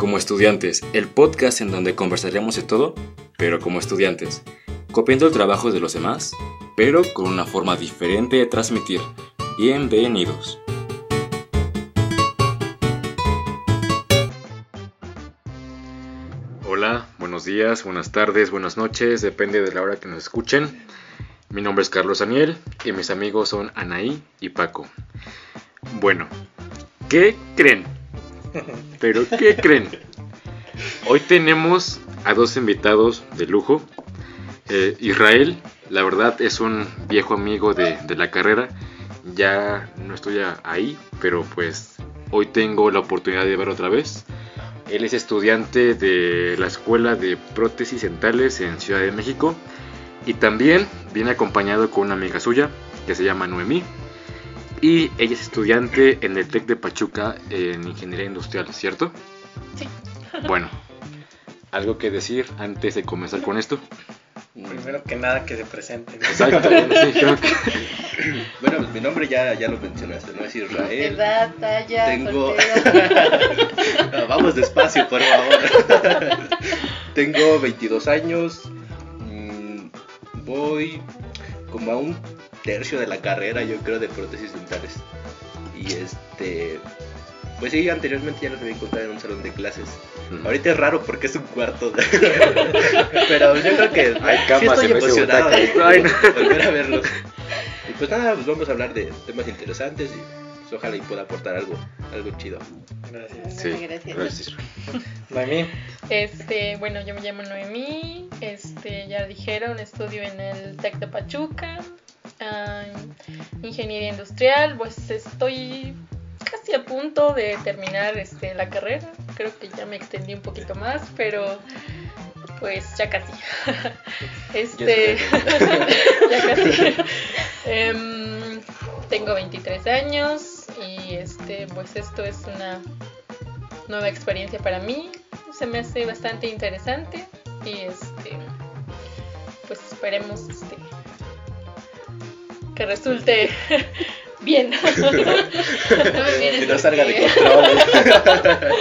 Como estudiantes, el podcast en donde conversaremos de todo, pero como estudiantes, copiando el trabajo de los demás, pero con una forma diferente de transmitir. Bienvenidos. Hola, buenos días, buenas tardes, buenas noches, depende de la hora que nos escuchen. Mi nombre es Carlos Daniel y mis amigos son Anaí y Paco. Bueno, ¿qué creen? Pero ¿qué creen? Hoy tenemos a dos invitados de lujo. Eh, Israel, la verdad, es un viejo amigo de, de la carrera. Ya no estoy ahí, pero pues hoy tengo la oportunidad de verlo otra vez. Él es estudiante de la Escuela de Prótesis Dentales en Ciudad de México. Y también viene acompañado con una amiga suya que se llama Noemí. Y ella es estudiante en el TEC de Pachuca en Ingeniería Industrial, ¿cierto? Sí. Bueno, ¿algo que decir antes de comenzar con esto? Primero que nada que se presenten. Exacto, bueno, sí, creo que- Bueno, pues mi nombre ya, ya lo mencionaste, ¿no? Es Israel. Edad, talla, Tengo- Vamos despacio, por favor. Tengo 22 años. mm, Voy como a un tercio de la carrera, yo creo, de prótesis dentales. Y este. Pues sí, anteriormente ya los había encontrado en un salón de clases. Ahorita es raro porque es un cuarto. Pero yo creo que Hay sí camas estoy vez de emocionado de, volver a verlos. Y pues nada, pues vamos a hablar de temas interesantes y pues ojalá y pueda aportar algo, algo chido. Gracias. Sí, Gracias. gracias. Noemí, Este, bueno, yo me llamo Noemí, este, ya dijeron, estudio en el TEC de Pachuca, ingeniería industrial, pues estoy casi a punto de terminar este, la carrera, creo que ya me extendí un poquito más, pero pues ya casi. este, ya casi. Em, tengo 23 años y este, pues esto es una nueva experiencia para mí. Se me hace bastante interesante y este pues esperemos este que resulte bien. No me Que no salga de porque- control.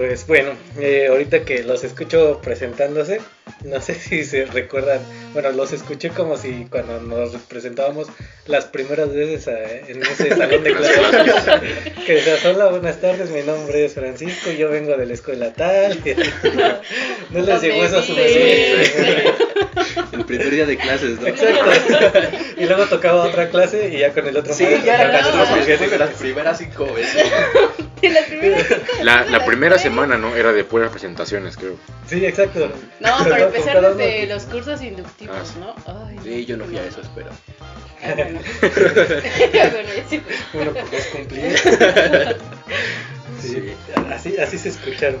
Pues bueno, eh, ahorita que los escucho presentándose, no sé si se recuerdan, bueno, los escuché como si cuando nos presentábamos las primeras veces a- en ese salón de clases, que decías, hola, buenas tardes, mi nombre es Francisco, yo vengo de la escuela tal, no les llegó eso a su mente. El primer día de clases, ¿no? Exacto. Y luego tocaba otra clase y ya con el otro Sí, ya no, clase. fuimos las primeras cinco veces. Las primeras La, primera fue. semana, ¿no? Era de puras presentaciones, creo. Sí, exacto. No, Pero para empezar desde los cursos inductivos, Ah, sí. ¿no? Ay, Sí, yo no fui a esos, pero. Ah, bueno. Bueno, ya sí, pues. Uno por dos cumplido. Sí, así, así se escucharon.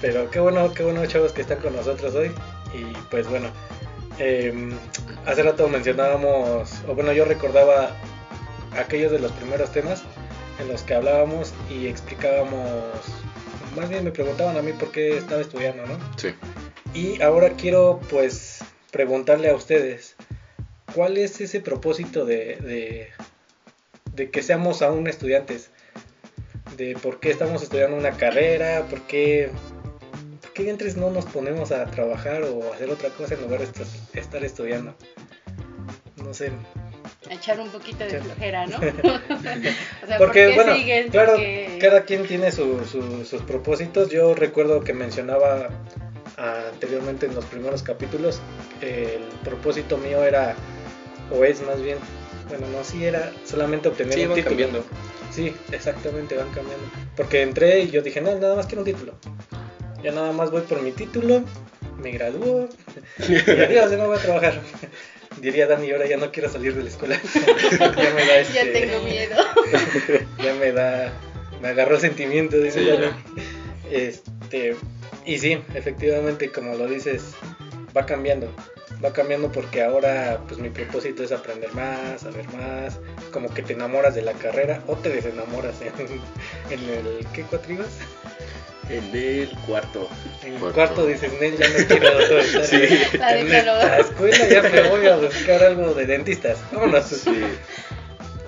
Pero qué bueno, qué bueno chavos que están con nosotros hoy. Y pues bueno, em, hace rato mencionábamos, o bueno, yo recordaba aquellos de los primeros temas en los que hablábamos y explicábamos, más bien me preguntaban a mí por qué estaba estudiando, ¿no? Sí. Y ahora quiero pues preguntarle a ustedes, ¿cuál es ese propósito de, de, de que seamos aún estudiantes? De por qué estamos estudiando una carrera, por qué, por qué no nos ponemos a trabajar o a hacer otra cosa en lugar de estar, estar estudiando. No sé. A echar un poquito de flojera, ¿no? o sea, Porque, ¿por qué bueno, siguen? claro, Porque- cada quien tiene su- su- sus propósitos. Yo recuerdo que mencionaba anteriormente en los primeros capítulos, el propósito mío era, o es más bien, bueno, no, sí era solamente obtener Sí, un van título. cambiando. Sí, exactamente, van cambiando. Porque entré y yo dije, no, nada más quiero un título. Ya nada más voy por mi título, me gradúo y adiós, ya no voy a trabajar. Diría Dani, ahora ya no quiero salir de la escuela. ya me da Ya este- tengo miedo. ya me da, me agarró el sentimiento, dice Sí, ya. ya. Este, y sí, efectivamente, como lo dices, va cambiando. Va cambiando porque ahora, pues mi propósito es aprender más, saber más, como que te enamoras de la carrera o te desenamoras en, en el, ¿qué cuatro ibas? En el cuarto. En el Cuarto. cuarto dices, Nel, ya no quiero estar Sí. en esta escuela, ya me voy a buscar algo de dentistas. Vámonos. Sí.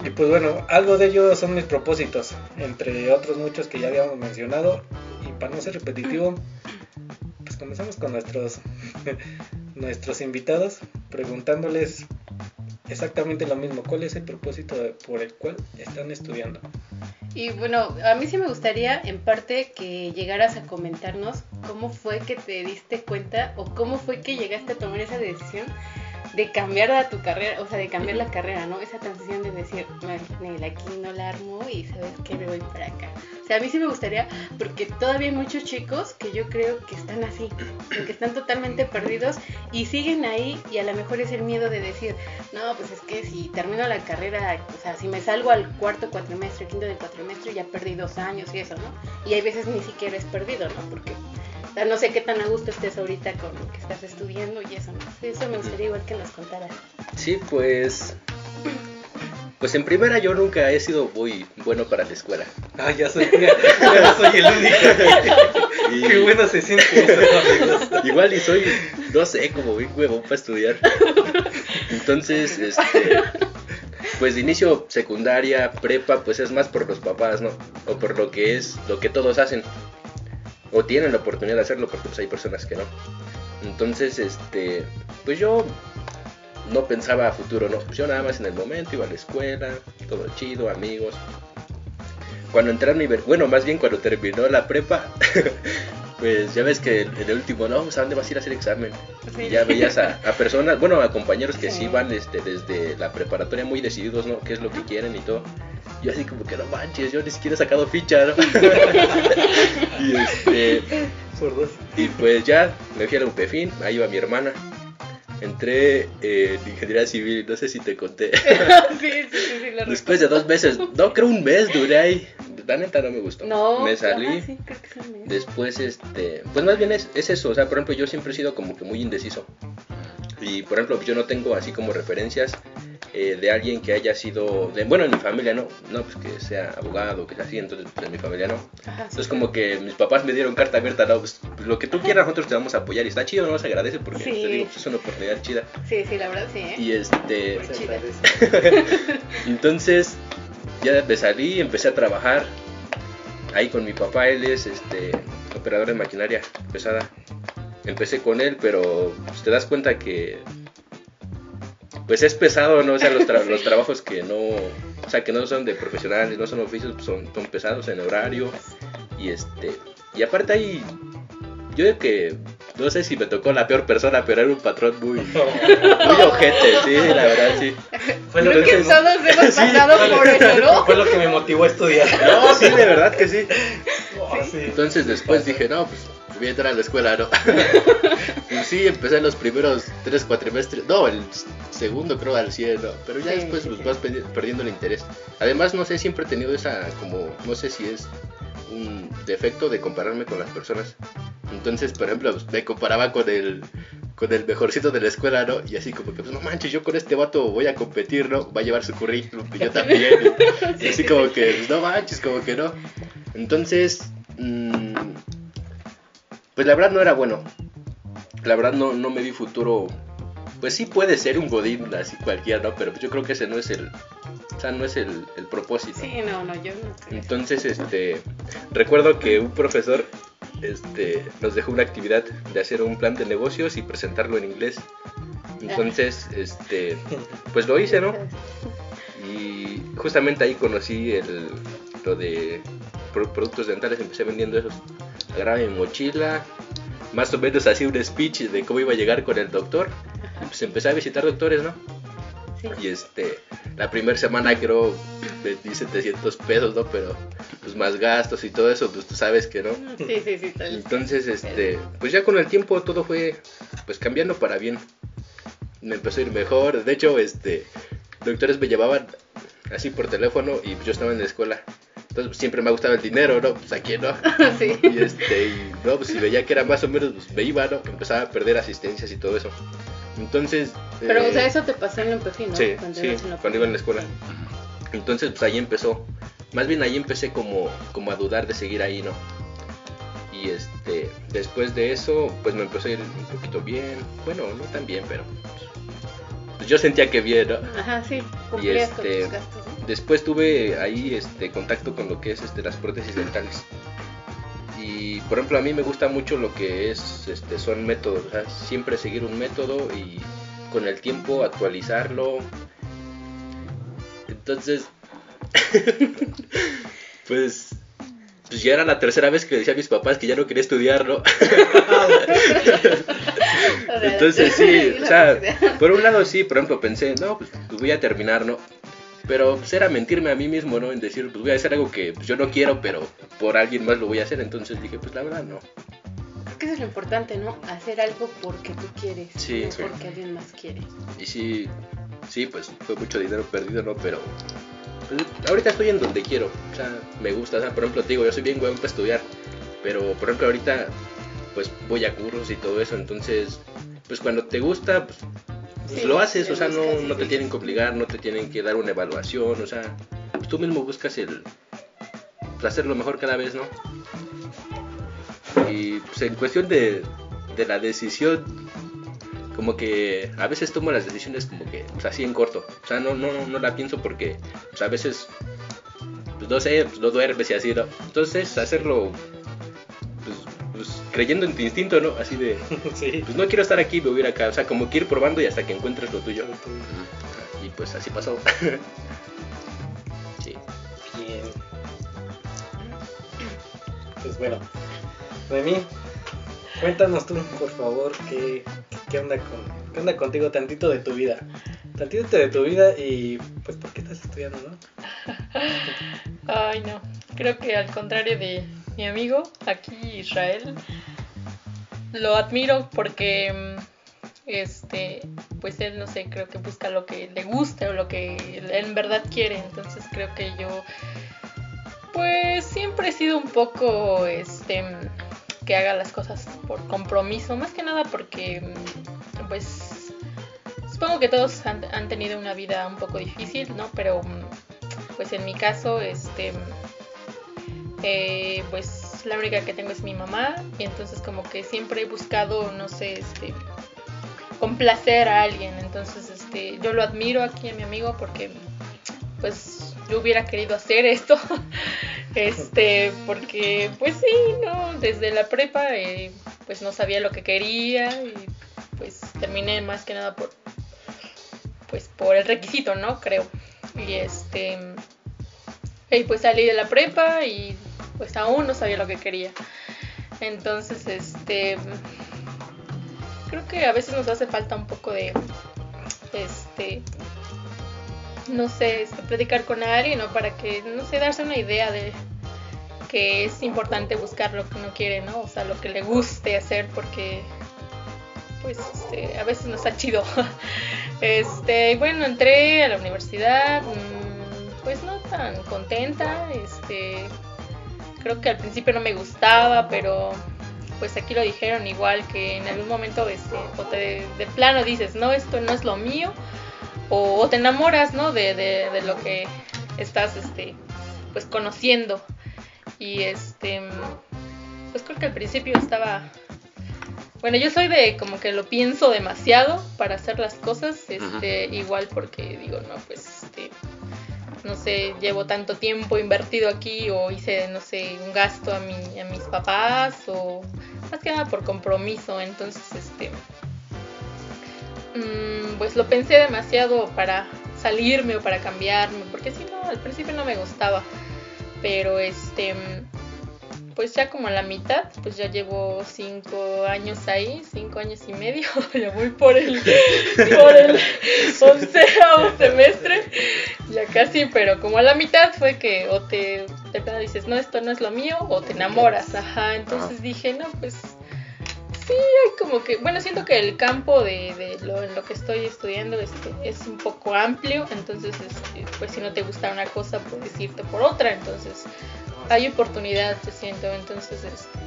Y pues bueno, algo de ello son mis propósitos, entre otros muchos que ya habíamos mencionado. Y para no ser repetitivo, pues comenzamos con nuestros, nuestros invitados preguntándoles exactamente lo mismo. ¿Cuál es el propósito por el cual están estudiando? Y bueno, a mí sí me gustaría en parte que llegaras a comentarnos cómo fue que te diste cuenta o cómo fue que llegaste a tomar esa decisión de cambiar a tu carrera, o sea, de cambiar la carrera, ¿no? Esa transición de decir, "Nel, aquí no la armo y sabes que me voy para acá. O sea, a mí sí me gustaría, porque todavía hay muchos chicos que yo creo que están así, que están totalmente perdidos y siguen ahí y a lo mejor es el miedo de decir, no, pues es que si termino la carrera, o sea, si me salgo al cuarto cuatrimestre, quinto de cuatrimestre, ya perdí dos años y eso, ¿no? Y hay veces ni siquiera es perdido, ¿no? Porque o sea, no sé qué tan a gusto estés ahorita con lo que estás estudiando y eso, ¿no? Eso me gustaría igual que nos contaras. Sí, pues. Pues en primera yo nunca he sido muy bueno para la escuela. Ah, ya soy, ya, ya soy el único. Y Qué bueno se siente eso, amigos. Igual y soy, no sé, como bien huevón para estudiar. Entonces, este. Pues de inicio secundaria, prepa, pues es más por los papás, ¿no? O por lo que es, lo que todos hacen. O tienen la oportunidad de hacerlo, porque pues hay personas que no. Entonces, este. Pues yo no pensaba a futuro, ¿no? Pues yo nada más en el momento iba a la escuela, todo chido, amigos. Cuando entré a mi... Bueno, más bien cuando terminó la prepa, pues ya ves que en el último, no, pues a dónde vas a ir a hacer examen. Sí. Y ya veías a, a personas, bueno, a compañeros que sí Sí. van este, desde la preparatoria muy decididos, ¿no? Qué es lo que quieren y todo. Yo así como que no manches, yo ni siquiera he sacado ficha, ¿no? y este... Por dos. Y pues ya me fui a la UPFIN, ahí iba mi hermana. Entré eh, en ingeniería civil, no sé si te conté. sí, sí, sí, sí, lo Después de dos meses, no creo un mes duré ahí. La neta no me gustó. No, me salí. ajá, sí, creo que sí, me- Después, este, pues más bien es, es eso, o sea, por ejemplo, yo siempre he sido como que muy indeciso. Y por ejemplo, yo no tengo así como referencias eh, de alguien que haya sido, de, bueno, en mi familia no, no, pues que sea abogado, que sea así, entonces pues en mi familia no. Ajá, sí, Entonces como que mis papás me dieron carta abierta, no, pues lo que tú quieras nosotros te vamos a apoyar y está chido, no se agradece porque te digo, pues, es una oportunidad chida. Sí, sí, la verdad sí, ¿eh? Y este, entonces ya me salí, empecé a trabajar ahí con mi papá, él es este operador de maquinaria pesada. Empecé con él, pero pues, te das cuenta que pues es pesado, ¿no? O sea, los, tra- los trabajos que no, o sea, que no son de profesionales, no son oficios, pues, son, son pesados en horario y este y aparte ahí yo digo que no sé si me tocó la peor persona, pero era un patrón muy muy ojete, sí, la verdad sí. Fue lo Creo que que, todos hemos Sí, pasado por eso, ¿no? fue lo que me motivó a estudiar. No, sí, de verdad que sí. Oh, sí. Entonces después dije, no, pues voy a entrar a la escuela, ¿no? y sí, empecé los primeros tres cuatrimestres, no, el segundo creo al 100, ¿no? Pero ya Sí, después sí, pues, sí. vas perdi- perdiendo el interés. Además, no sé, siempre he tenido esa, como, no sé si es un defecto de compararme con las personas. Entonces, por ejemplo, pues, me comparaba con el con el mejorcito de la escuela, ¿no? Y así como que, pues no manches, yo con este vato voy a competir, ¿no? Va a llevar su currículum, y yo también. Y, y así como que, pues no manches, como que no. Entonces, mm, pues la verdad no era bueno. La verdad no, no me vi futuro. Pues sí puede ser un godín así cualquiera, ¿no? Pero yo creo que ese no es el, o sea, no es el, el propósito. Sí, no, no, yo no creo. Entonces, este, recuerdo que un profesor, este, nos dejó una actividad de hacer un plan de negocios y presentarlo en inglés. Entonces, este, pues lo hice, ¿no? Y justamente ahí conocí el, lo de pro- productos dentales, empecé vendiendo esos. Agarraba mi mochila, más o menos hacía un speech de cómo iba a llegar con el doctor. Pues empecé a visitar doctores, ¿no? Sí. Y este, la primera semana creo vendí 700 pesos, ¿no? Pero pues más gastos y todo eso, pues tú sabes que no. Sí, sí, sí, tal. Entonces, este, pues ya con el tiempo todo fue pues cambiando para bien. Me empezó a ir mejor. De hecho, este, doctores me llevaban así por teléfono y yo estaba en la escuela. Entonces pues, siempre me ha gustado el dinero, ¿no? Pues aquí no. Sí. Y este, y no, pues si veía que era más o menos, pues me iba, ¿no? Empezaba a perder asistencias y todo eso. Entonces. Pero, o eh, sea, eso te pasó en el ¿no? Sí, Cuando sí, ibas en la cuando iba en la escuela. Entonces, pues ahí empezó. Más bien ahí empecé como, como a dudar de seguir ahí, ¿no? Y este, después de eso, pues me empezó a ir un poquito bien. Bueno, no tan bien, pero pues, yo sentía que bien, ¿no? Ajá, sí, cumplías con este, tus gastos, ¿no? después tuve ahí este contacto con lo que es este las prótesis dentales. Y por ejemplo a mí me gusta mucho lo que es este son métodos, o sea, siempre seguir un método y con el tiempo actualizarlo. Entonces pues pues ya era la tercera vez que le decía a mis papás que ya no quería estudiarlo. Entonces sí, o sea, por un lado sí, por ejemplo pensé, no, pues, pues voy a terminar, ¿no? Pero pues era mentirme a mí mismo, ¿no? En decir, pues voy a hacer algo que pues, yo no quiero, pero por alguien más lo voy a hacer. Entonces dije, pues la verdad no. Creo que eso es lo importante, ¿no? Hacer algo porque tú quieres, Sí, no sí. porque alguien más quiere. Y sí, sí, pues fue mucho dinero perdido, ¿no? Pero pues, ahorita estoy en donde quiero. O sea, me gusta. O sea, por ejemplo, te digo, yo soy bien huevón para estudiar. Pero, por ejemplo, ahorita pues voy a cursos y todo eso. Entonces, pues cuando te gusta, pues, pues, Sí, lo haces. O sea, no, no te tienen que obligar, no te tienen que dar una evaluación. O sea, pues, tú mismo buscas el hacerlo mejor cada vez, ¿no? Y pues en cuestión de, de la decisión, como que a veces tomo las decisiones como que pues, así en corto. O sea, no, no, no la pienso porque pues, a veces, pues no sé, pues, no duermes y así, ¿no? Entonces, hacerlo creyendo en tu instinto, ¿no? Así de, sí. pues no quiero estar aquí, me voy a ir acá. O sea, como que ir probando y hasta que encuentres lo tuyo. Y pues así pasó. sí. Bien. Pues bueno, Noemí, cuéntanos tú, por favor, qué, qué, onda con, qué onda contigo, tantito de tu vida. Tantito de tu vida y pues por qué estás estudiando, ¿no? Ay, no. Creo que al contrario de mi amigo, aquí Israel, lo admiro porque, mm, este, pues él, no sé, creo que busca lo que le gusta o lo que él en verdad quiere. Entonces creo que yo, pues siempre he sido un poco, este, mm, que haga las cosas por compromiso. Más que nada porque, mm, pues, supongo que todos han, han tenido una vida un poco difícil, ¿no? Pero, pues en mi caso, este, eh, pues la única que tengo es mi mamá y entonces como que siempre he buscado, no sé, este, complacer a alguien. Entonces, este, yo lo admiro aquí a mi amigo porque, pues, yo hubiera querido hacer esto, este, porque, pues sí, no, desde la prepa, eh, pues no sabía lo que quería y pues terminé más que nada por, pues por el requisito, ¿no? Creo. Y este, y pues salí de la prepa y pues aún no sabía lo que quería. Entonces, este, creo que a veces nos hace falta un poco de, este, no sé, este, platicar con alguien, ¿no? Para que, no sé, darse una idea de que es importante buscar lo que uno quiere, ¿no? O sea, lo que le guste hacer porque, pues, este, a veces no está chido. Este, bueno, entré a la universidad, mm, pues no tan contenta, este, creo que al principio no me gustaba, pero pues aquí lo dijeron igual que en algún momento este, o te, de plano dices, no, esto no es lo mío, o, o te enamoras, ¿no? De, de, de lo que estás, este, pues conociendo. Y este, pues creo que al principio estaba, bueno, yo soy de como que lo pienso demasiado para hacer las cosas, este, igual porque digo, no, pues, este, no sé, llevo tanto tiempo invertido aquí o hice, no sé, un gasto a, mi, a mis papás o más que nada por compromiso, entonces, este, mm, pues lo pensé demasiado para salirme o para cambiarme, porque si no, al principio no me gustaba, pero este, pues ya como a la mitad, pues ya llevo cinco años ahí, cinco años y medio, ya voy por el, por el onceavo semestre, ya casi, pero como a la mitad fue que o te, plano dices, no, esto no es lo mío, o te enamoras, ajá, entonces dije, no, pues sí, hay como que, bueno, siento que el campo de, de lo, en lo que estoy estudiando este, es un poco amplio, entonces, este, pues si no te gusta una cosa, puedes irte por otra, entonces hay oportunidad, te siento, entonces, este,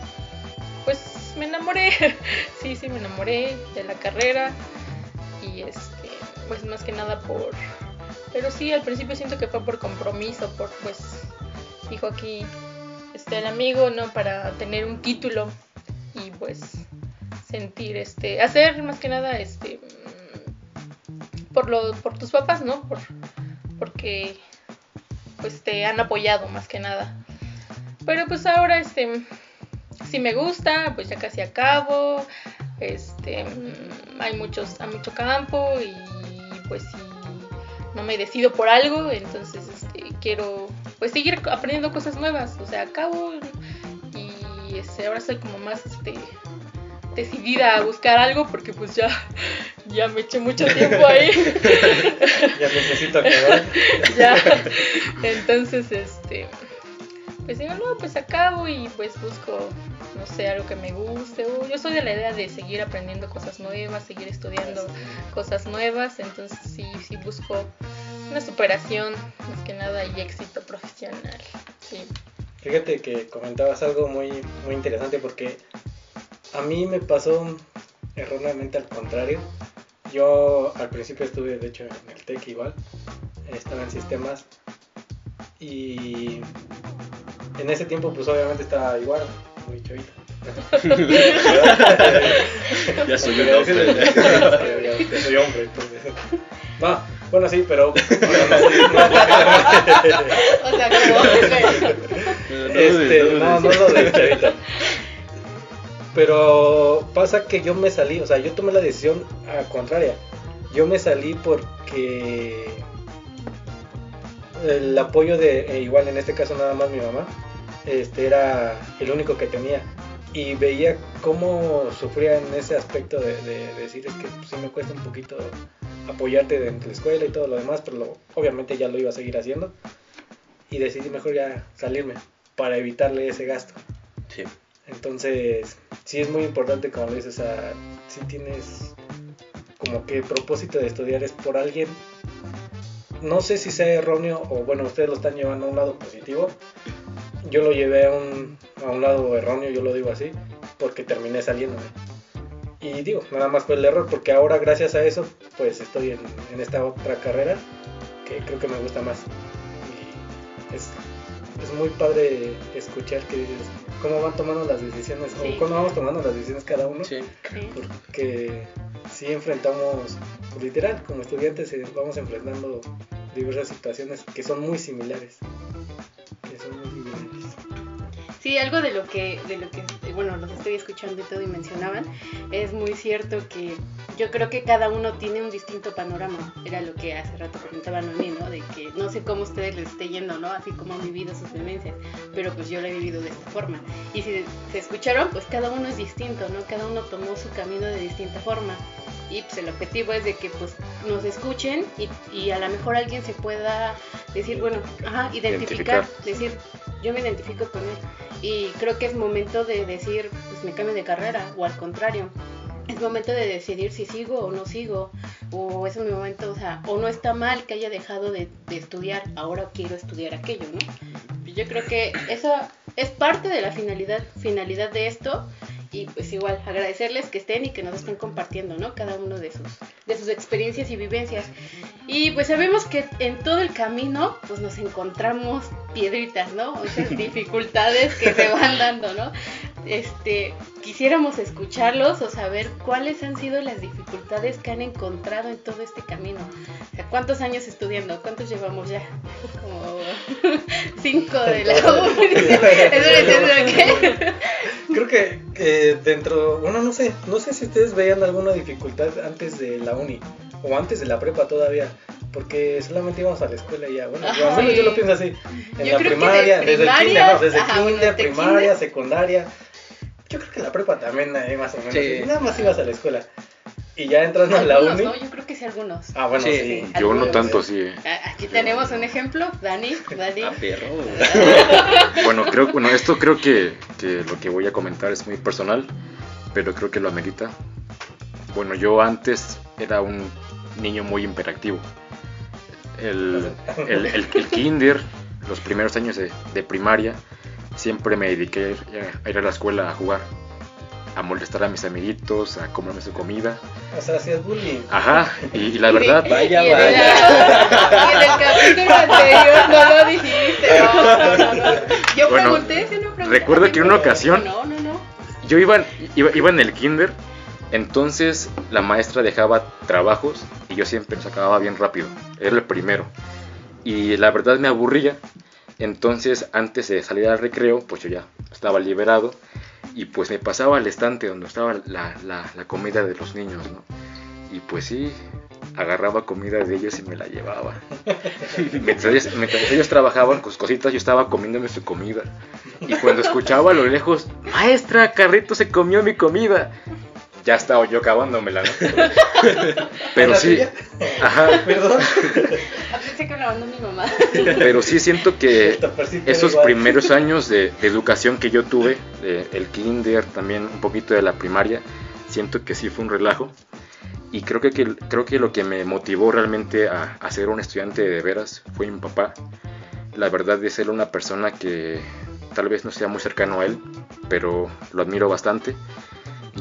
pues me enamoré, sí, sí, me enamoré de la carrera y este, pues más que nada por, pero sí, al principio siento que fue por compromiso, por pues, dijo aquí, este, el amigo, ¿no? Para tener un título y pues sentir, este, hacer más que nada, este, por lo, por tus papás, ¿no? Por, porque este, han apoyado más que nada. Pero pues ahora, este, si me gusta, pues ya casi acabo, este, hay muchos, hay mucho campo y pues si no me decido por algo, entonces este, quiero pues seguir aprendiendo cosas nuevas, o sea, acabo y este, ahora estoy como más este, decidida a buscar algo porque pues ya, ya me eché mucho tiempo ahí. ya necesito acabar. ya, entonces este pues digo, no, pues acabo y pues busco, no sé, algo que me guste. yo soy de la idea de seguir aprendiendo cosas nuevas, seguir estudiando cosas nuevas, entonces sí, sí busco una superación, más que nada, y éxito profesional. Sí. Fíjate que comentabas algo muy, muy interesante porque a mí me pasó erróneamente al contrario. Yo al principio estuve, de hecho, en el TEC igual, estaba en sistemas y en ese tiempo pues obviamente estaba igual, muy chavito. ya soy un hombre. ya, soy hombre, entonces. No, bueno sí, pero... o sea, como... este, no, no lo de chavito. Pero pasa que yo me salí, o sea, yo tomé la decisión a contraria. Yo me salí porque el apoyo de, e igual en este caso nada más mi mamá, este era el único que tenía. Y veía cómo sufría en ese aspecto de, decir es que pues, sí me cuesta un poquito apoyarte dentro de la escuela y todo lo demás, pero obviamente ya lo iba a seguir haciendo. Y decidí mejor ya salirme para evitarle ese gasto. Sí. Entonces, sí es muy importante, como lo dices, si tienes como que propósito de estudiar es por alguien no sé si sea erróneo o bueno, ustedes lo están llevando a un lado positivo. Yo lo llevé a un, a un lado erróneo, yo lo digo así, porque terminé saliéndome. Y digo, nada más fue el error, porque ahora gracias a eso, pues estoy en, en esta otra carrera que creo que me gusta más. Y es, es muy padre escuchar que dices cómo van tomando las decisiones, o cómo vamos tomando las decisiones cada uno. Sí. Porque si enfrentamos, literal, como estudiantes, eh, vamos enfrentando diversas situaciones que son muy similares. Que son muy similares. Sí, algo de lo que, de lo que, bueno, los estoy escuchando y todo y mencionaban, es muy cierto que yo creo que cada uno tiene un distinto panorama. Era lo que hace rato comentaban a mí, ¿no? De que no sé cómo ustedes les esté yendo, ¿no? Así como han vivido sus vivencias, pero pues yo lo he vivido de esta forma. Y si se escucharon, pues cada uno es distinto, ¿no? Cada uno tomó su camino de distinta forma. Y pues el objetivo es de que pues nos escuchen y, y a lo mejor alguien se pueda decir, bueno, ajá, identificar, decir, yo me identifico con él. Y creo que es momento de decir, pues me cambio de carrera, o al contrario, es momento de decidir si sigo o no sigo, o es un momento, o sea, o no está mal que haya dejado de, estudiar, ahora quiero estudiar aquello, ¿no? Yo creo que eso es parte de la finalidad, finalidad de esto, y pues igual agradecerles que estén y que nos estén compartiendo, ¿no? Cada uno de sus, de sus experiencias y vivencias. Y pues sabemos que en todo el camino pues nos encontramos piedritas, ¿no? Muchas dificultades que se van dando, ¿no? Este, quisiéramos escucharlos o saber cuáles han sido las dificultades que han encontrado en todo este camino. O sea, ¿cuántos años estudiando? ¿Cuántos llevamos ya? Como cinco de la Creo que dentro, bueno, no sé, no sé si ustedes veían alguna dificultad antes de la uni o antes de la prepa todavía porque solamente íbamos a la escuela y ya. Bueno, yo, lo pienso así. En la primaria, desde el kinder, no, desde kinder, primaria, secundaria. Yo creo que la prepa también ahí más o menos. Nada más ibas a la escuela. Y ya entrando a la uni. ¿no? Yo creo que sí, algunos. Ah, bueno, sí. Yo no tanto, sí. Eh. Aquí tenemos un ejemplo, Dani. Dani. Ah, perro. bueno, creo, bueno, esto creo que, que lo que voy a comentar es muy personal, pero creo que lo amerita. Bueno, yo antes era un niño muy imperactivo el, el, kinder, los primeros años de, primaria, siempre me dediqué a ir a la escuela a jugar, a molestar a mis amiguitos, a comerme su comida. O sea, hacías bullying. Ajá, y, la verdad... vaya, vaya. en el capítulo anterior no lo dijiste. Yo pregunté, si no pregunté. Recuerdo que en una ocasión... No, no, no. Yo iba, iba, iba en el kinder entonces la maestra dejaba trabajos y yo siempre los acababa bien rápido. Era el primero. Y la verdad me aburría. Entonces, antes de salir al recreo, pues yo ya estaba liberado y pues me pasaba al estante donde estaba la, la, comida de los niños, ¿no? Y pues sí, agarraba comida de ellos y me la llevaba. mientras, ellos, mientras ellos trabajaban con sus cositas, yo estaba comiéndome su comida. Y cuando escuchaba a lo lejos, maestra, Carrito se comió mi comida. Ya estaba yo acabándomela, ¿no? Pero sí, ajá, Perdón. Pensé que mi mamá. pero sí siento que esos primeros años de, de educación que yo tuve, de el kinder, también un poquito de la primaria, siento que sí fue un relajo. Y creo que, que- creo que lo que me motivó realmente a, a ser un estudiante de veras fue mi papá. La verdad es él una persona que tal vez no sea muy cercano a él, pero lo admiro bastante.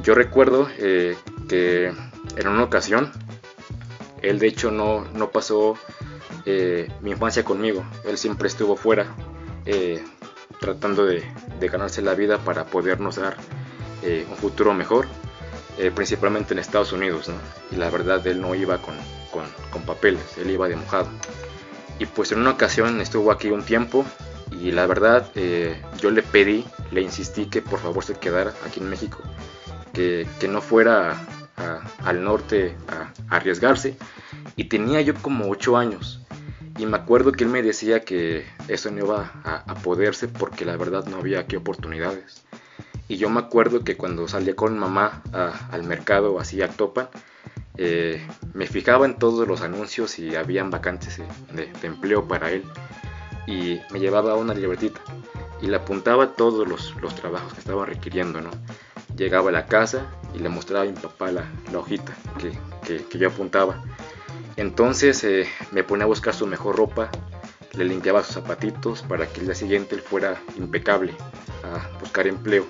Yo recuerdo eh, que en una ocasión, él de hecho no, no pasó eh, mi infancia conmigo. Él siempre estuvo fuera, eh, tratando de, ganarse la vida para podernos dar un futuro mejor, principalmente en Estados Unidos. Y la verdad, él no iba con, con, con papeles, él iba de mojado. Y pues en una ocasión estuvo aquí un tiempo y la verdad yo le pedí, le insistí que por favor se quedara aquí en México, que, no fuera al norte a, arriesgarse. Y tenía yo como 8 años. Y me acuerdo que él me decía que eso no iba a, poderse porque la verdad no había aquí oportunidades. Y yo me acuerdo que cuando salía con mamá al mercado así a Actopan, eh, me fijaba en todos los anuncios y habían vacantes de, de empleo para él. Y me llevaba una libretita y le apuntaba todos los, los trabajos que estaban requiriendo, ¿no? Llegaba a la casa y le mostraba a mi papá la, hojita que, yo apuntaba. Entonces eh, me ponía a buscar su mejor ropa, le limpiaba sus zapatitos para que el día siguiente él fuera impecable a buscar empleo.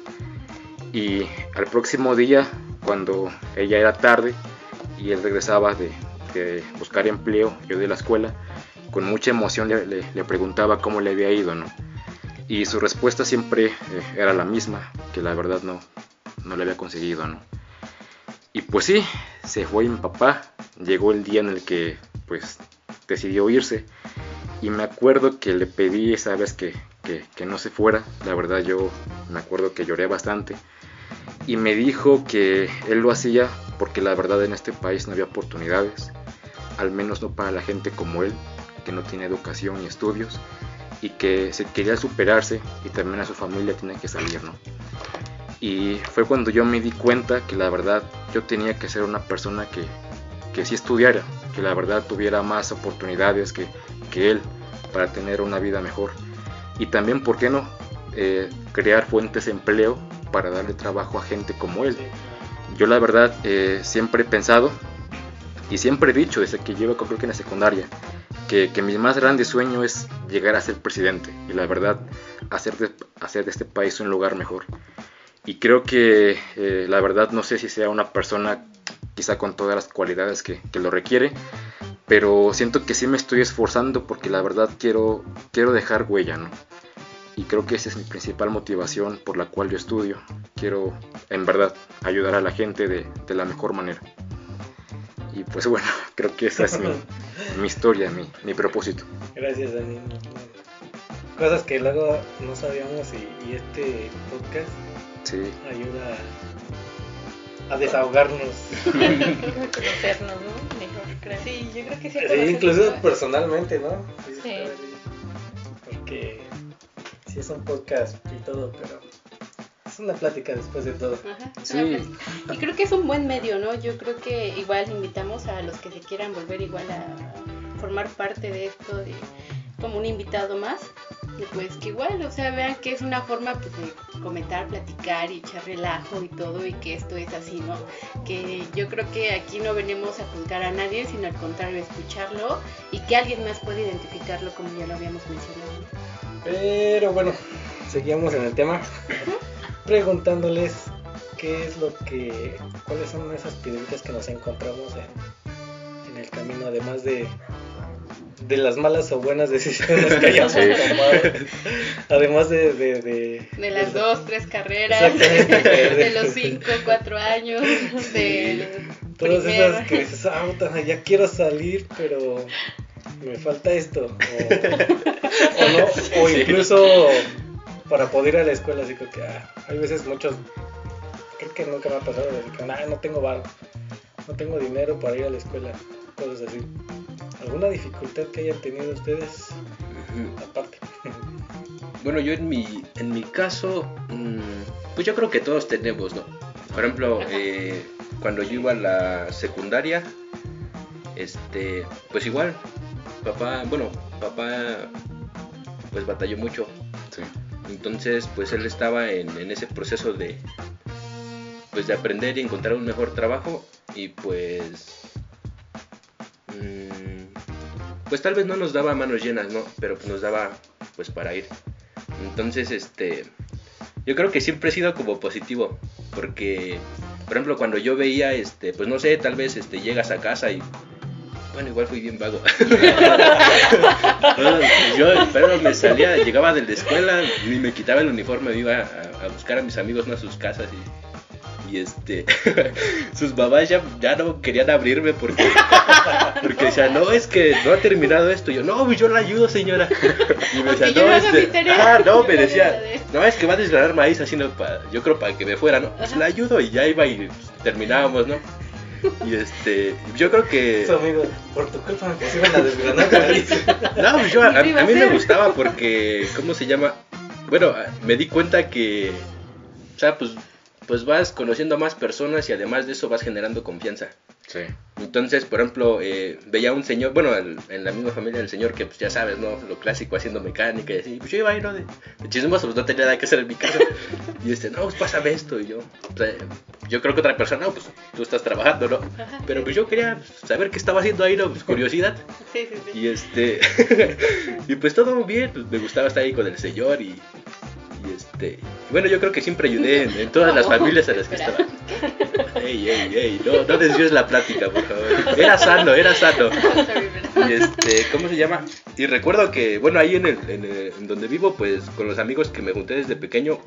Y al próximo día, cuando ella era tarde y él regresaba de, buscar empleo, yo de la escuela, con mucha emoción le, preguntaba cómo le había ido. Y su respuesta siempre eh, era la misma, que la verdad no, no le había conseguido, ¿no? Y pues sí, se fue mi papá, llegó el día en el que pues decidió irse y me acuerdo que le pedí esa vez que, que, que no se fuera, la verdad yo me acuerdo que lloré bastante y me dijo que él lo hacía porque la verdad en este país no había oportunidades, al menos no para la gente como él, que no tiene educación ni estudios y que se quería superarse y también a su familia tiene que salir, ¿no? Y fue cuando yo me di cuenta que la verdad yo tenía que ser una persona que, que sí estudiara, que la verdad tuviera más oportunidades que, que él para tener una vida mejor. Y también, ¿por qué no? Eh, crear fuentes de empleo para darle trabajo a gente como él. Yo la verdad eh, siempre he pensado y siempre he dicho desde que llevo creo que en la secundaria que, que mi más grande sueño es llegar a ser presidente y la verdad hacer de, hacer de este país un lugar mejor. Y creo que eh, la verdad no sé si sea una persona quizá con todas las cualidades que, que lo requiere, pero siento que sí me estoy esforzando porque la verdad quiero, quiero dejar huella, ¿no? Y creo que esa es mi principal motivación por la cual yo estudio. Quiero, en verdad, ayudar a la gente de, de la mejor manera. Y pues bueno, creo que esa es mi, mi historia, mi, mi propósito. Gracias, Dani. Cosas que luego no sabíamos y, y este podcast Sí, ayuda a desahogarnos. Conocernos, ¿no? Mejor, creo. Sí, yo creo que sí. Sí, incluso personalmente, ¿no? Sí. Porque sí es un podcast y todo, pero es una plática después de todo. Ajá, Sí. Y creo que es un buen medio, ¿no? Yo creo que igual invitamos a los que se quieran volver igual a formar parte de esto, de, como un invitado más. Y pues que igual, o sea, vean que es una forma pues, de comentar, platicar y echar relajo y todo, y que esto es así, ¿no? Que yo creo que aquí no venimos a juzgar a nadie, sino al contrario, escucharlo y que alguien más pueda identificarlo, como ya lo habíamos mencionado. Pero bueno, seguimos en el tema. Preguntándoles qué es lo que, cuáles son esas piedritas que nos encontramos en, en el camino, además de, de las malas o buenas decisiones que hayamos Sí. tomado. Además de... De, de, De las dos, tres carreras, de los cinco, cuatro años, de Todas esas que dices, ah, puta, ya quiero salir, pero me falta esto. O, o no, o incluso para poder ir a la escuela, así como que ah, hay veces muchos, creo que nunca me ha pasado, de que "Ah, no tengo bar, no tengo dinero para ir a la escuela, cosas así. ¿Alguna dificultad que hayan tenido ustedes aparte? Bueno, yo en mi, en mi caso, mm, pues yo creo que todos tenemos, ¿no? Por ejemplo, eh, cuando yo iba a la secundaria, este, pues igual, papá, bueno, papá, pues batalló mucho. Sí. Entonces, pues él estaba en, en ese proceso de, pues de aprender y encontrar un mejor trabajo y pues, mm, pues tal vez no nos daba manos llenas, ¿no? Pero pues nos daba, pues para ir. Entonces, este, yo creo que siempre he sido como positivo, porque, por ejemplo, cuando yo veía, este, pues no sé, tal vez, este, llegas a casa y bueno, igual fui bien vago. Yo, pero me salía, llegaba de la escuela, ni me quitaba el uniforme, me iba a, a buscar a mis amigos ¿no? a sus casas y, y este, sus babás ya, ya no querían abrirme porque, porque decían, no, es que no ha terminado esto. Y yo, no, yo la ayudo, señora. Y me decía, no, este, ah, no, me decía, ayudaré". no, es que va a desgranar maíz así, no, pa- yo creo para que me fuera, ¿no? Pues la ayudo y ya iba y pues, terminábamos, ¿no? Y este, yo creo que... Eso, amigo, por tu culpa me pusieron a desgranar maíz. No, pues yo, a, ¿Qué iba a a mí me gustaba porque, ¿cómo se llama? Bueno, me di cuenta que, o sea, pues, pues vas conociendo a más personas y además de eso vas generando confianza. Sí. Entonces, por ejemplo, eh, veía a un señor, bueno, el- en la misma familia del señor que, pues ya sabes, ¿no? Lo clásico haciendo mecánica y así. Pues yo iba ahí, ¿no? De, de chismoso, pues no tenía nada que hacer en mi casa. Y este, no, pues pásame esto. Y yo, o sea, yo creo que otra persona, no, pues tú estás trabajando, ¿no? Ajá. Pero pues yo quería saber qué estaba haciendo ahí, ¿no? Pues curiosidad. Sí, sí, sí. Y este. y pues todo bien, pues me gustaba estar ahí con el señor y. Este. bueno, yo creo que siempre ayudé en, en todas las familias a las que estaba. Ey, ey, ey, no, no desvíes la plática, por favor. Era sano, era sano. Y este, ¿cómo se llama? Y recuerdo que, bueno, ahí en, el, en, el- en donde vivo, pues con los amigos que me junté desde pequeño,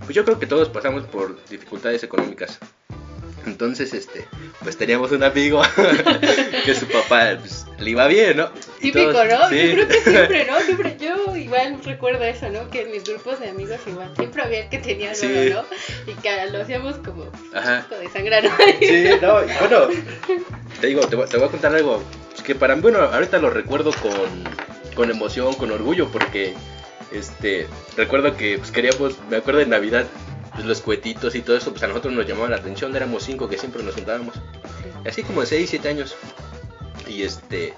pues yo creo que todos pasamos por dificultades económicas. Entonces, este, pues teníamos un amigo que su papá pues, le iba bien, ¿no? Y Típico, todos- ¿no? sí. Yo creo que siempre, ¿no? Siempre, yo igual recuerdo eso, ¿no? Que en mis grupos de amigos igual siempre había el que tenía Sí. uno, ¿no? Y que lo hacíamos como Ajá. de sangre, ¿no? Sí, no, y bueno, te digo, te voy, te voy a contar algo pues, que para mí, bueno, ahorita lo recuerdo con, con emoción, con orgullo, porque, este, recuerdo que pues, queríamos, me acuerdo de Navidad, pues, los cuetitos y todo eso, pues a nosotros nos llamaba la atención, éramos cinco que siempre nos juntábamos, así como de 6, 7 años, y este,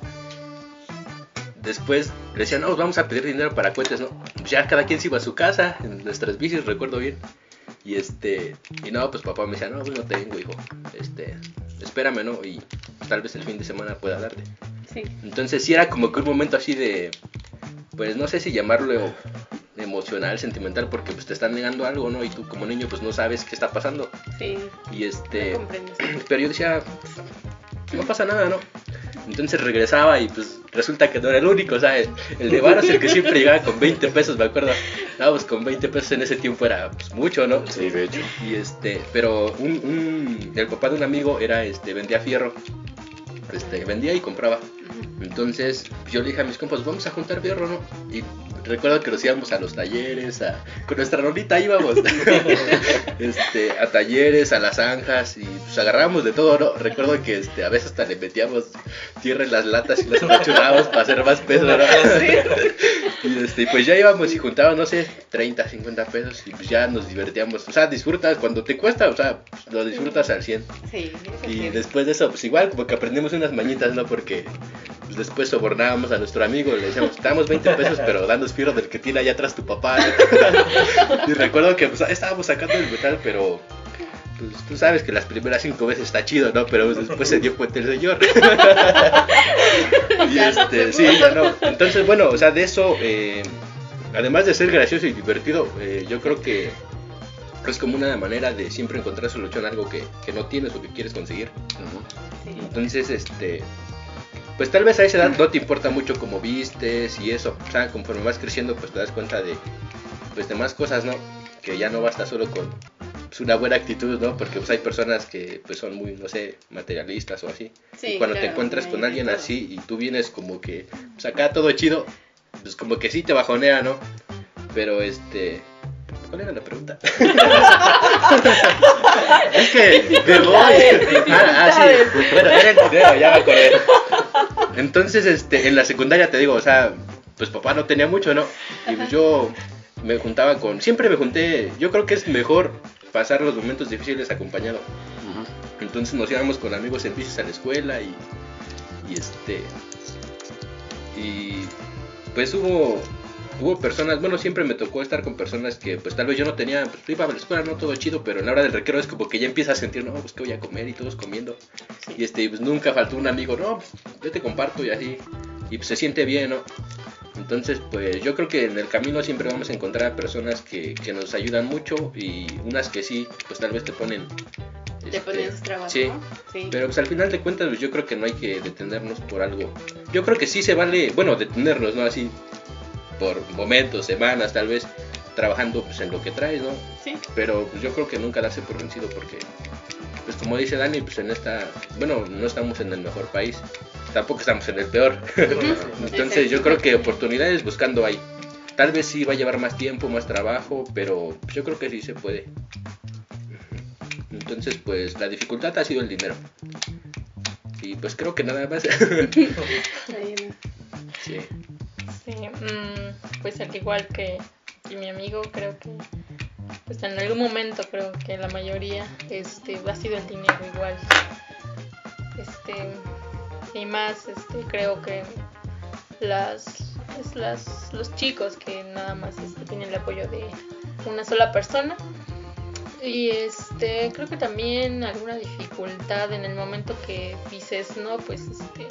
después le decían, no, vamos a pedir dinero para cohetes, ¿no? Pues ya cada quien se iba a su casa, en nuestras bicis, recuerdo bien. Y este, y no, pues papá me decía, no, pues no tengo, hijo, este, espérame, ¿no? Y tal vez el fin de semana pueda darte. Sí. Entonces sí era como que un momento así de, pues no sé si llamarlo emocional, sentimental, porque pues te están negando algo, ¿no? Y tú como niño pues no sabes qué está pasando. Sí. Y este, No comprendes. pero yo decía, no pasa nada, ¿no? Entonces regresaba y pues resulta que no era el único, ¿sabes? El de Varas el que siempre llegaba con 20 pesos, me acuerdo. No, pues con 20 pesos en ese tiempo era pues, mucho, ¿no? Sí, de hecho. Y este, pero un, un- el papá de un amigo era, este, vendía fierro. Este, vendía y compraba. Entonces, yo le dije a mis compas, vamos a juntar fierro, ¿no? Y recuerdo que nos íbamos a los talleres, a, con nuestra rolita íbamos, este, a talleres, a las zanjas, y pues agarrábamos de todo, ¿no? Recuerdo que este, a veces hasta le metíamos tierra en las latas y las apachurábamos para hacer más peso, ¿no? Y este, pues ya íbamos y juntábamos, no sé, 30, 50 pesos y pues ya nos divertíamos. O sea, disfrutas cuando te cuesta, o sea, pues, lo disfrutas al 100. Sí, Y después de eso, pues igual como que aprendimos unas mañitas, ¿no? Porque después sobornábamos a nuestro amigo, le decíamos, te damos 20 pesos, pero danos fierro del que tiene allá atrás tu papá. y recuerdo que pues, estábamos sacando el metal, pero pues tú sabes que las primeras cinco veces está chido, ¿no? Pero después se dio cuenta el señor. y Ya no este, se sí, ya no. Entonces, bueno, o sea, de eso, eh, además de ser gracioso y divertido, eh, yo creo que es como una manera de siempre encontrar solución a algo que, que no tienes o que quieres conseguir. Ajá. Sí. Entonces, este, pues tal vez a esa edad no te importa mucho cómo vistes y eso. O sea, conforme vas creciendo, pues te das cuenta de, pues de más cosas, ¿no? Que ya no basta solo con, pues, una buena actitud, ¿no? Porque pues hay personas que pues son muy, no sé, materialistas o así. Sí, y cuando te encuentras con alguien todo. así y tú vienes como que, pues acá todo chido, pues como que sí te bajonea, ¿no? Pero este... ¿Cuál era la pregunta? es que me voy. Ah, ah, sí. Bueno, era el dinero, ya me acordé. Entonces, este, en la secundaria te digo, o sea, pues papá no tenía mucho, ¿no? Y pues yo me juntaba con, siempre me junté, yo creo que es mejor pasar los momentos difíciles acompañado. Entonces nos íbamos con amigos en bicis a la escuela y, y este, y pues hubo, hubo personas, bueno, siempre me tocó estar con personas que pues tal vez yo no tenía, pues iba a la escuela, no todo chido, pero en la hora del recreo es como que ya empieza a sentir, no, pues que voy a comer y todos comiendo. Y este, pues nunca faltó un amigo, no, pues yo te comparto y así. Y pues se siente bien, ¿no? Entonces, pues yo creo que en el camino siempre vamos a encontrar personas que, que nos ayudan mucho y unas que sí, pues tal vez te ponen... Te este, ponen sus trabas, Sí, ¿no? Sí. pero pues al final de cuentas pues, yo creo que no hay que detenernos por algo. Yo creo que sí se vale, bueno, detenernos, ¿no? Así por momentos, semanas, tal vez trabajando pues en lo que traes, ¿no? Sí. Pero pues yo creo que nunca darse por vencido porque pues como dice Dani, pues en esta, bueno, no estamos en el mejor país, tampoco estamos en el peor. Entonces yo creo que oportunidades buscando hay. Tal vez sí va a llevar más tiempo, más trabajo, pero yo creo que sí se puede. Entonces, pues la dificultad ha sido el dinero. Y pues creo que nada más. Ahí sí. Igual que, mi amigo, creo que pues en algún momento creo que la mayoría este ha sido el dinero igual. Este y más este creo que las las los chicos que nada más este, tienen el apoyo de una sola persona y este creo que también alguna dificultad en el momento que dices no pues este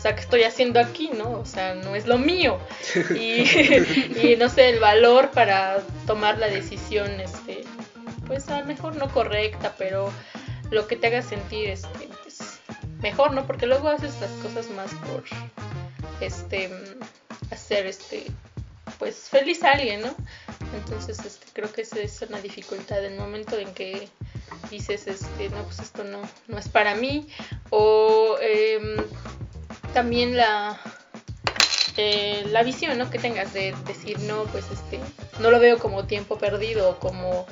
sea, ¿qué estoy haciendo aquí, no? O sea, no es lo mío. Y, y no sé, el valor para tomar la decisión, este, pues a lo mejor no correcta, pero lo que te haga sentir, este, pues, mejor, ¿no? Porque luego haces las cosas más por, este, hacer, este, pues feliz a alguien, ¿no? Entonces, este, creo que esa es una dificultad. El momento en que dices, este, no, pues esto no, no es para mí. O em, también la, eh, la visión, ¿no? Que tengas de decir, no, pues este, no lo veo como tiempo perdido o como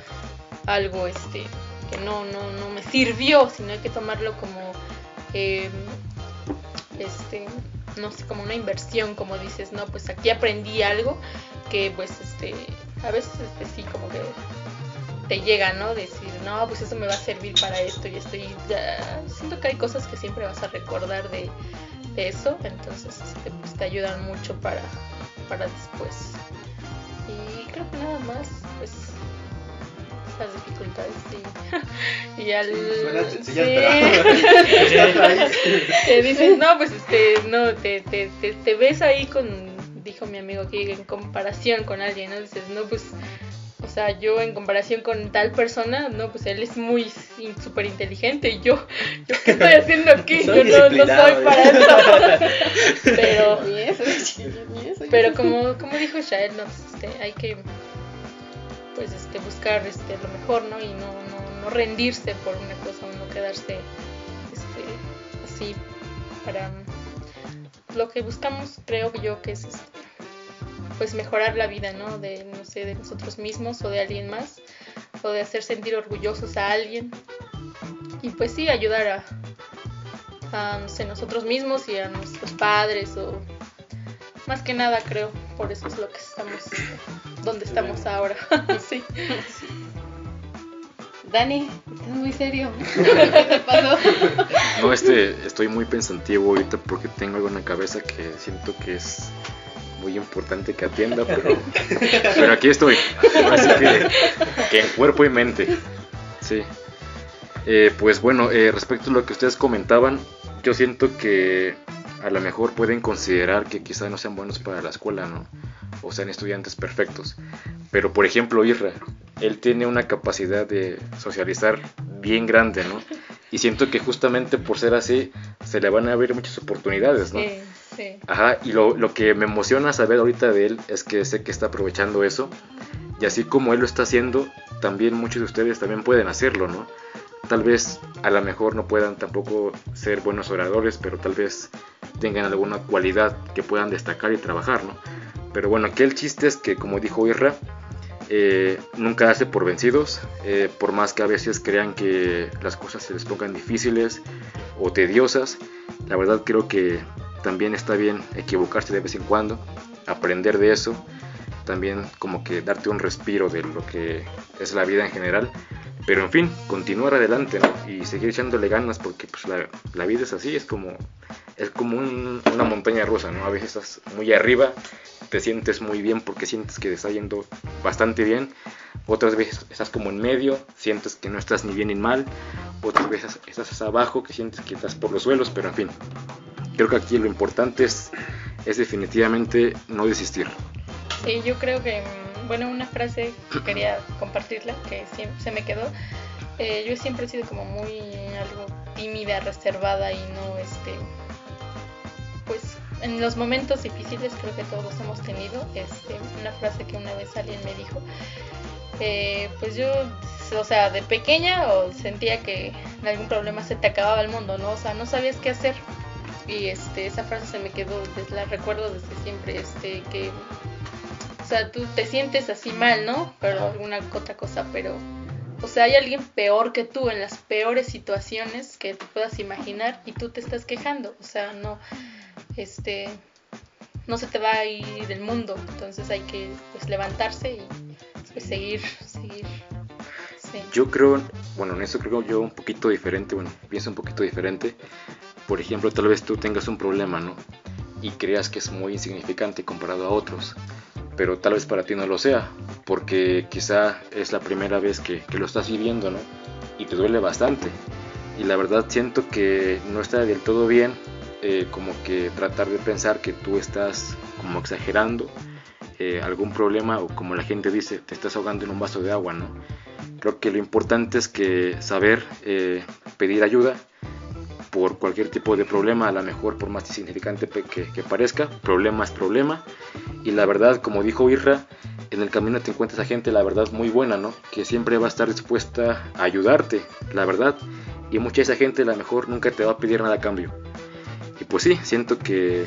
algo, este, que no, no, no me sirvió, sino hay que tomarlo como, em, este, no sé, como una inversión, como dices, no, pues aquí aprendí algo que pues este a veces este, sí como que te llega, ¿no? Decir, no, pues eso me va a servir para esto y esto y ya, siento que hay cosas que siempre vas a recordar de eso, entonces este, pues, te ayudan mucho para, para después. Y creo que nada más, pues las dificultades sí. y al sí. te dices, no, pues este, no, te, te, te, te ves ahí con, dijo mi amigo aquí, en comparación con alguien, ¿no? Dices, no, pues, o sea, yo en comparación con tal persona, no, pues él es muy súper inteligente y yo, yo, ¿qué estoy haciendo aquí? Yo no, no soy para eso. pero, pero como, como dijo Shael, no, pues, este, hay que, pues, este, buscar este, lo mejor, ¿no? Y no, no, no rendirse por una cosa o no quedarse, este, así para lo que buscamos creo yo que es este, pues mejorar la vida no de no sé de nosotros mismos o de alguien más o de hacer sentir orgullosos a alguien. Y pues sí ayudar a, a no sé, nosotros mismos y a nuestros padres o más que nada creo por eso es lo que estamos donde estamos ahora. Sí. Dani, estás muy serio. ¿Qué te pasó? No, este, estoy muy pensativo ahorita porque tengo algo en la cabeza que siento que es muy importante que atienda, pero, pero aquí estoy. Así que, que en cuerpo y mente. Sí. Eh, pues bueno, eh, respecto a lo que ustedes comentaban, yo siento que a lo mejor pueden considerar que quizá no sean buenos para la escuela, ¿no? O sean estudiantes perfectos. Pero por ejemplo, Irra, él tiene una capacidad de socializar bien grande, ¿no? Y siento que justamente por ser así, se le van a abrir muchas oportunidades, ¿no? sí Ajá, y lo, lo que me emociona saber ahorita de él es que sé que está aprovechando eso Y así como él lo está haciendo, también muchos de ustedes también pueden hacerlo, ¿no? Tal vez a lo mejor no puedan tampoco ser buenos oradores, pero tal vez tengan alguna cualidad que puedan destacar y trabajar, ¿no? Pero bueno, aquí el chiste es que, como dijo Irra, eh, nunca hace por vencidos, eh, por más que a veces crean que las cosas se les pongan difíciles o tediosas, la verdad creo que también está bien equivocarse de vez en cuando, aprender de eso, también como que darte un respiro de lo que es la vida en general, pero en fin, continuar adelante y seguir echándole ganas porque pues la, vida es así, es como, es como un- una montaña rusa, ¿no? A veces estás muy arriba, te sientes muy bien porque sientes que te está yendo bastante bien, otras veces estás como en medio, sientes que no estás ni bien ni mal, otras veces estás abajo, que sientes que estás por los suelos, pero en fin, creo que aquí lo importante es, es definitivamente no desistir. Sí, yo creo que, bueno, una frase que quería compartirla, que se me quedó. Eh, yo siempre he sido como muy algo tímida, reservada y no, este, pues en los momentos difíciles creo que todos hemos tenido, este, una frase que una vez alguien me dijo, eh, pues yo, o sea, de pequeña o sentía que en algún problema se te acababa el mundo, ¿no? O sea, no sabías qué hacer. Y este, esa frase se me quedó, des- la recuerdo desde siempre, este, que o sea, tú te sientes así mal, ¿no? Pero alguna otra cosa, pero... O sea, hay alguien peor que tú en las peores situaciones que te puedas imaginar y tú te estás quejando. O sea, no, este, no se te va a ir el mundo. Entonces hay que, pues, levantarse y pues, seguir, seguir. Sí. Yo creo, bueno, en eso creo yo un poquito diferente, bueno, pienso un poquito diferente. Por ejemplo, tal vez tú tengas un problema, ¿no? Y creas que es muy insignificante comparado a otros, pero tal vez para ti no lo sea, porque quizá es la primera vez que, que lo estás viviendo, ¿no? Y te duele bastante. Y la verdad siento que no está del todo bien eh, como que tratar de pensar que tú estás como exagerando eh, algún problema o como la gente dice, te estás ahogando en un vaso de agua, ¿no? Creo que lo importante es que saber eh, pedir ayuda por cualquier tipo de problema, a lo mejor por más insignificante que, que parezca, problema es problema. Y la verdad, como dijo Irra, en el camino te encuentras a gente, la verdad, muy buena, ¿no? Que siempre va a estar dispuesta a ayudarte, la verdad. Y mucha de esa gente, a lo mejor, nunca te va a pedir nada a cambio. Y pues sí, siento que,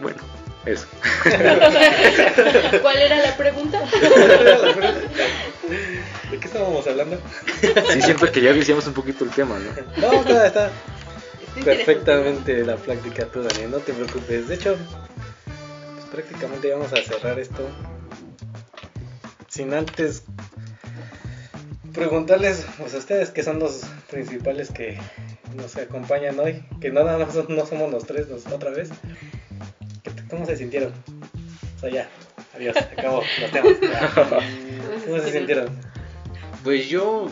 bueno, eso. ¿Cuál era la pregunta? ¿De qué estábamos hablando? Sí, siento que ya decíamos un poquito el tema, ¿no? No, está, está perfectamente la plática tú, Daniel, no te preocupes. De hecho, pues prácticamente vamos a cerrar esto sin antes preguntarles pues, a ustedes que son los principales que nos acompañan hoy, que nada más son- no somos los tres nos- otra vez. ¿Qué- ¿Cómo se sintieron? O sea, ya, adiós, acabó los temas. ¿Cómo se sintieron? Pues yo.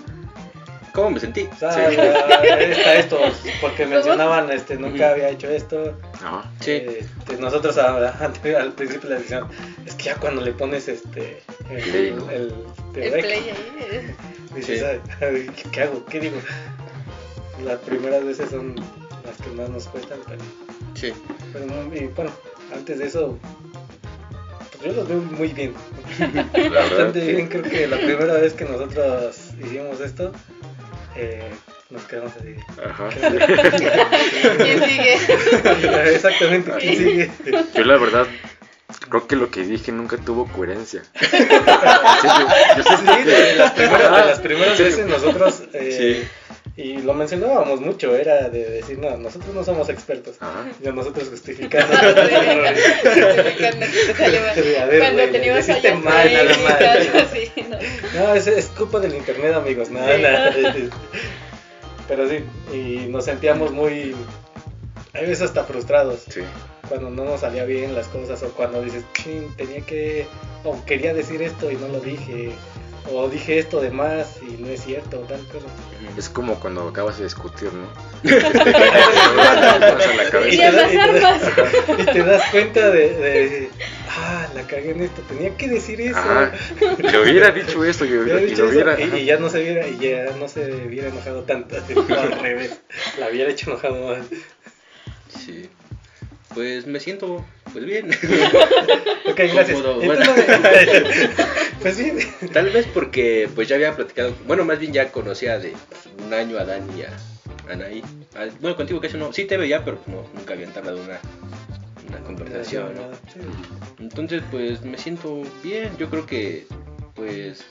¿Cómo me sentí? O sea, ya, está esto, porque mencionaban, este, nunca había hecho esto. Ajá. Sí. Este, nosotros a- a- al principio le decían, es que ya cuando le pones este el, Play, ¿no? el- el El rec, play ahí. dices, Sí. "Ay, ¿qué, qué hago? ¿Qué digo? Las primeras veces son las que más nos cuestan, pero, Sí. pero y bueno, antes de eso, yo los veo muy bien. Bastante bien, creo que la primera vez que nosotros hicimos esto, eh, nos quedamos así. Ajá. ¿Quién sigue? Exactamente, ¿quién sigue? Yo la verdad creo que lo que dije nunca tuvo coherencia. Yo Sí, de las primeras, de Ah, veces nosotros, eh, y lo mencionábamos mucho, era de decir, no, nosotros no somos expertos. Ajá. Y nosotros justificando. Te Cuando teníamos fallas mal, nada más. ¿no? No, es, es culpa del internet, amigos. Nada, Sí. nada. Pero sí, y nos sentíamos muy, a veces hasta frustrados Sí. cuando no nos salía bien las cosas o cuando dices, "Chin, tenía que, o quería decir esto y no lo dije, o dije esto de más y no es cierto, o tal cosa. Es como cuando acabas de discutir, ¿no? Pasa en la Y te, da- las y te armas. da- y te das cuenta de, de, ah, la cagué en esto, tenía que decir eso. Ajá. Le hubiera dicho esto y, Hubiera y dicho lo eso, y, y ya no se hubiera, y ya no se hubiera enojado tanto, al revés, la hubiera hecho enojado más. Sí. Pues me siento pues bien. Ok, gracias. Entonces, bueno. Pues sí. Tal vez porque pues ya había platicado, bueno, más bien ya conocía de pues, un año a Dani y a Anaí. Ah, Bueno, contigo que eso no, sí te veía, pero no, nunca había entablado una, una conversación. Entonces, pues me siento bien. Yo creo que, pues.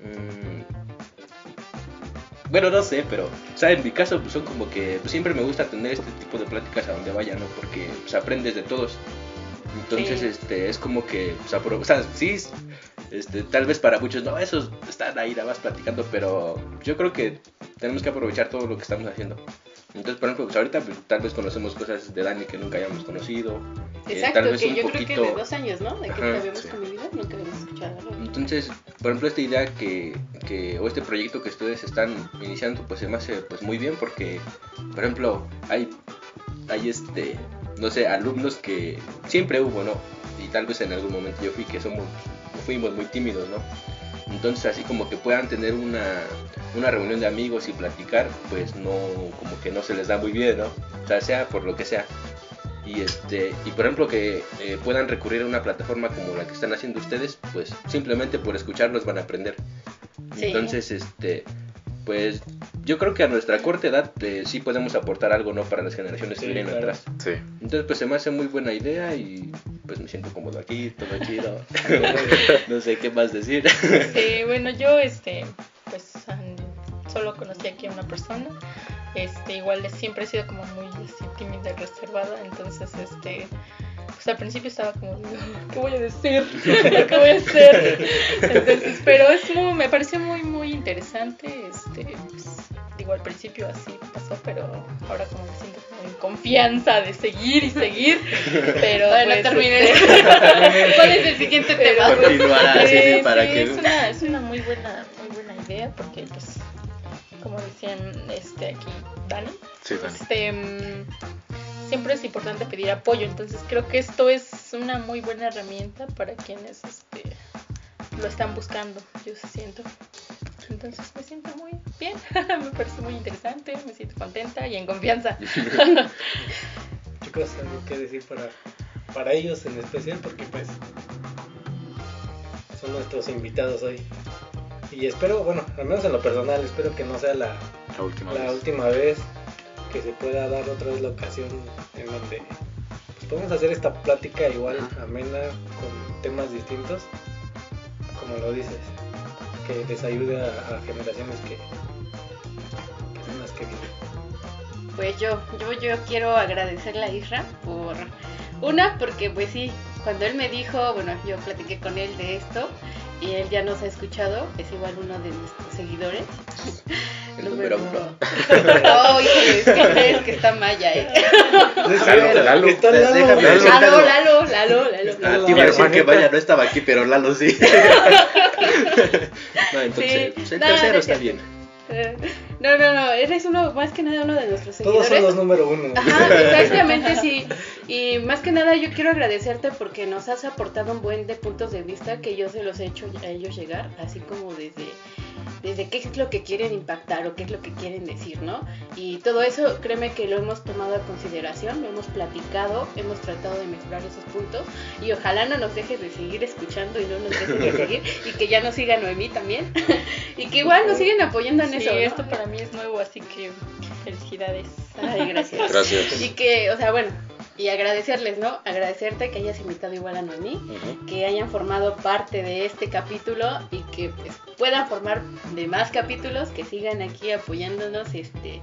mm, bueno, no sé, pero, o sea, en mi caso, pues son como que pues, siempre me gusta tener este tipo de pláticas a donde vaya, ¿no? Porque pues, aprendes de todos. Entonces, Sí. este, es como que, pues, apro- o sea, sí, este, tal vez para muchos, no, esos están ahí nada más platicando, pero yo creo que tenemos que aprovechar todo lo que estamos haciendo. Entonces, por ejemplo, pues ahorita pues, tal vez conocemos cosas de Dani que nunca hayamos conocido. eh, Exacto, tal vez que un yo creo que poquito- de dos años, ¿no? De que Ajá, te habíamos sí. convivido, nunca habíamos escuchado algo. Entonces, por ejemplo, esta idea que, o este proyecto que ustedes están iniciando, pues se me hace pues muy bien porque, por ejemplo, hay, hay este, no sé, alumnos que siempre hubo, ¿no? Y tal vez en algún momento yo fui que somos, fuimos muy tímidos, ¿no? Entonces, así como que puedan tener una, una reunión de amigos y platicar, pues no, como que no se les da muy bien, ¿no? O sea, sea por lo que sea. Y este, y por ejemplo que eh, puedan recurrir a una plataforma como la que están haciendo ustedes, pues simplemente por escucharnos van a aprender. Sí. Entonces, este, pues yo creo que a nuestra corta edad eh, sí podemos aportar algo, ¿no? Para las generaciones Sí, que vienen claro. atrás. Sí. Entonces, pues se me hace muy buena idea y pues me siento cómodo aquí, todo chido. no sé qué más decir. Sí, bueno, yo este, pues solo conocí aquí a una persona. Este, igual siempre he sido como muy así, reservada, entonces este pues al principio estaba como ¿qué voy a decir? ¿Qué voy a hacer? Entonces, pero es muy, me pareció muy muy interesante, este, pues, digo al principio así pasó, pero ahora como me siento en confianza de seguir y seguir, pero Bueno, pues, terminé. este, ¿Cuál es el siguiente tema? sí, sí, para sí, que- es una, es una muy buena muy buena idea porque pues como decían este aquí Dani Sí, Dani. este siempre es importante pedir apoyo entonces creo que esto es una muy buena herramienta para quienes este lo están buscando yo siento entonces me siento muy bien me parece muy interesante me siento contenta y en confianza Chicos, algo que decir para, para ellos en especial, porque pues son nuestros invitados hoy. Y espero, bueno, al menos en lo personal, espero que no sea la, La última la vez. última vez que se pueda dar otra vez la ocasión en donde pues, podemos hacer esta plática igual amena con temas distintos, como lo dices, que les ayude a, a generaciones que, que son las que vienen. Pues yo, yo, yo quiero agradecerle a Isra por una, porque pues sí, cuando él me dijo, bueno, yo platiqué con él de esto y él ya nos ha escuchado, es igual uno de nuestros seguidores. El número uno. No, híjole, es que crees que está Maya, ¿eh? Lalo, Lalo. Está Lalo. Déjame Lalo. Lalo, Lalo, Lalo, Lalo. Lalo. te iba a decir que vaya, no estaba aquí, pero Lalo sí. no, entonces, Sí. el tercero no está es bien. No, no, no, eres uno, más que nada uno de nuestros Todos seguidores. son los número uno. Ajá, exactamente, sí. Y más que nada yo quiero agradecerte porque nos has aportado un buen de puntos de vista que yo se los he hecho a ellos llegar, así como desde, desde qué es lo que quieren impactar o qué es lo que quieren decir, ¿no? Y todo eso, créeme que lo hemos tomado a consideración, lo hemos platicado, hemos tratado de mejorar esos puntos y ojalá no nos dejes de seguir escuchando y no nos dejes de seguir y que ya nos siga Noemí también y que igual nos siguen apoyando en Sí, eso, ¿no? esto para mí es nuevo así que felicidades Ay, gracias. Gracias. Y que, o sea, bueno, y agradecerles, ¿no? Agradecerte que hayas invitado igual a Noemí, que hayan formado parte de este capítulo y que pues, puedan formar de más capítulos, que sigan aquí apoyándonos, este,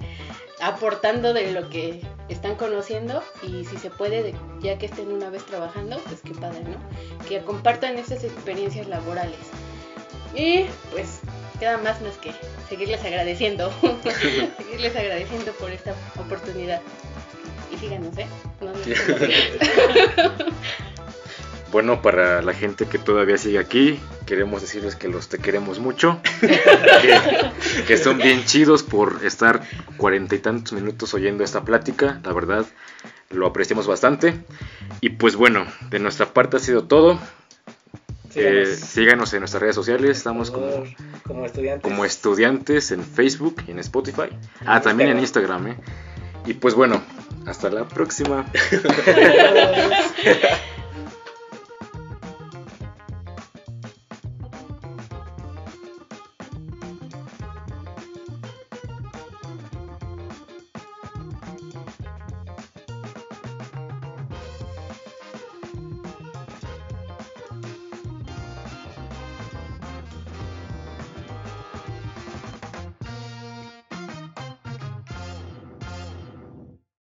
aportando de lo que están conociendo y si se puede, de- ya que estén una vez trabajando, pues qué padre, ¿no? Que compartan esas experiencias laborales. Y pues queda más más que seguirles agradeciendo, seguirles agradeciendo por esta oportunidad. Y síganos, ¿eh? Bueno, para la gente que todavía sigue aquí, queremos decirles que los te queremos mucho. que son bien chidos por estar cuarenta y tantos minutos oyendo esta plática. La verdad, lo apreciamos bastante. Y pues bueno, de nuestra parte ha sido todo. Eh, Síganos. en nuestras redes sociales. Estamos como, como estudiantes. como estudiantes en Facebook y en Spotify. Ah, también en Instagram. ¿eh? Y pues bueno, hasta la próxima.